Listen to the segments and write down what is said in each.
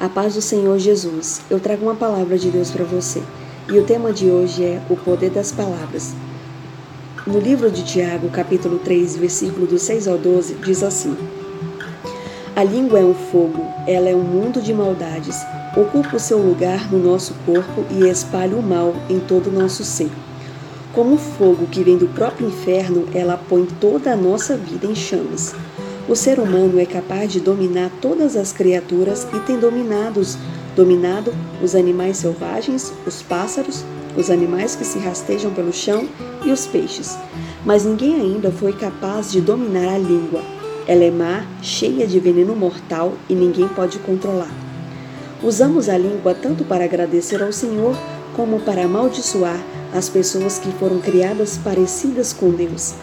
A paz do Senhor Jesus. Eu trago uma palavra de Deus para você. E o tema de hoje é o poder das palavras. No livro de Tiago, capítulo 3, versículo do 6 ao 12, diz assim: A língua é um fogo, ela é um mundo de maldades. Ocupa o seu lugar no nosso corpo e espalha o mal em todo o nosso ser. Como fogo que vem do próprio inferno, ela põe toda a nossa vida em chamas. O ser humano é capaz de dominar todas as criaturas e tem dominados, dominado os animais selvagens, os pássaros, os animais que se rastejam pelo chão e os peixes. Mas ninguém ainda foi capaz de dominar a língua. Ela é má, cheia de veneno mortal e ninguém pode controlar. Usamos a língua tanto para agradecer ao Senhor como para amaldiçoar as pessoas que foram criadas parecidas com Deus.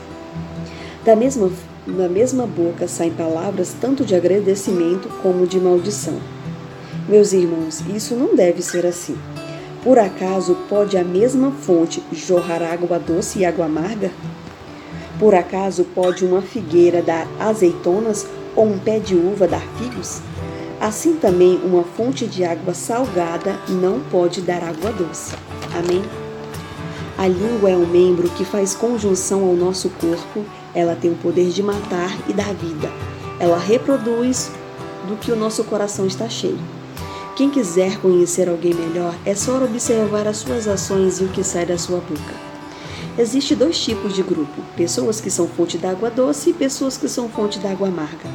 Da mesma da mesma boca saem palavras tanto de agradecimento como de maldição. Meus irmãos, isso não deve ser assim. Por acaso pode a mesma fonte jorrar água doce e água amarga? Por acaso pode uma figueira dar azeitonas ou um pé de uva dar figos? Assim também uma fonte de água salgada não pode dar água doce. Amém? A língua é um membro que faz conjunção ao nosso corpo, ela tem o poder de matar e dar vida. Ela reproduz do que o nosso coração está cheio. Quem quiser conhecer alguém melhor, é só observar as suas ações e o que sai da sua boca. Existem dois tipos de grupo: pessoas que são fonte d'água doce e pessoas que são fonte d'água amarga.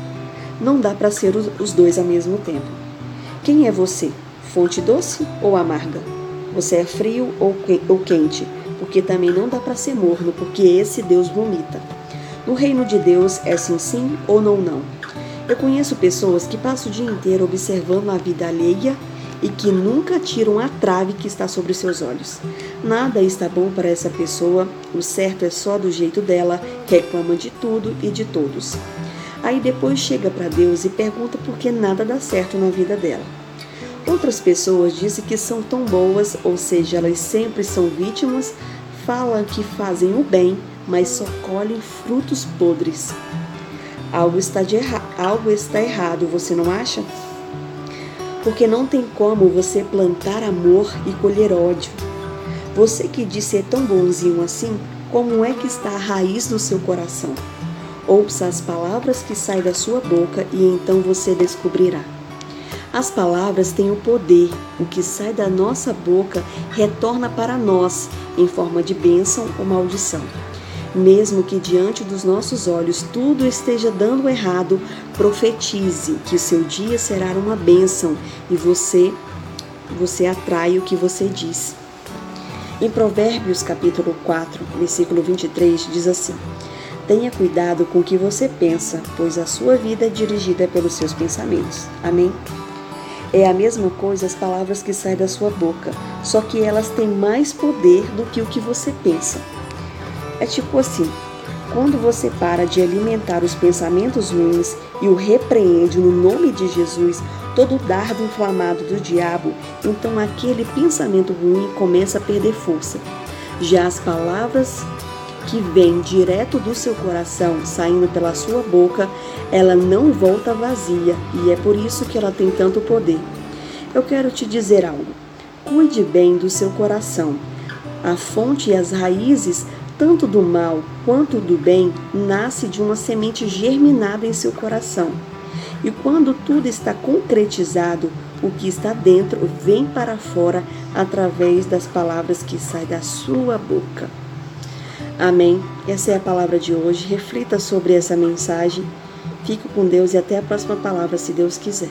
Não dá para ser os dois ao mesmo tempo. Quem é você? Fonte doce ou amarga? Você é frio ou quente? porque também não dá para ser morno, porque esse Deus vomita. No reino de Deus é sim sim ou não não. Eu conheço pessoas que passam o dia inteiro observando a vida alheia e que nunca tiram a trave que está sobre seus olhos. Nada está bom para essa pessoa, o certo é só do jeito dela, reclama de tudo e de todos. Aí depois chega para Deus e pergunta por que nada dá certo na vida dela. Outras pessoas dizem que são tão boas, ou seja, elas sempre são vítimas, falam que fazem o bem, mas só colhem frutos podres. Algo está, de erra algo está errado, você não acha? Porque não tem como você plantar amor e colher ódio. Você que diz ser tão bonzinho assim, como é que está a raiz do seu coração? Ouça as palavras que saem da sua boca e então você descobrirá. As palavras têm o poder, o que sai da nossa boca retorna para nós em forma de bênção ou maldição. Mesmo que diante dos nossos olhos tudo esteja dando errado, profetize que o seu dia será uma bênção e você você atrai o que você diz. Em Provérbios capítulo 4, versículo 23 diz assim: Tenha cuidado com o que você pensa, pois a sua vida é dirigida pelos seus pensamentos. Amém. É a mesma coisa as palavras que saem da sua boca, só que elas têm mais poder do que o que você pensa. É tipo assim: quando você para de alimentar os pensamentos ruins e o repreende no nome de Jesus, todo o dardo inflamado do diabo, então aquele pensamento ruim começa a perder força. Já as palavras que vêm direto do seu coração, saindo pela sua boca, ela não volta vazia e é por isso que ela tem tanto poder. Eu quero te dizer algo. Cuide bem do seu coração. A fonte e as raízes, tanto do mal quanto do bem, nasce de uma semente germinada em seu coração. E quando tudo está concretizado, o que está dentro vem para fora através das palavras que saem da sua boca. Amém. Essa é a palavra de hoje. Reflita sobre essa mensagem. Fique com Deus e até a próxima palavra, se Deus quiser.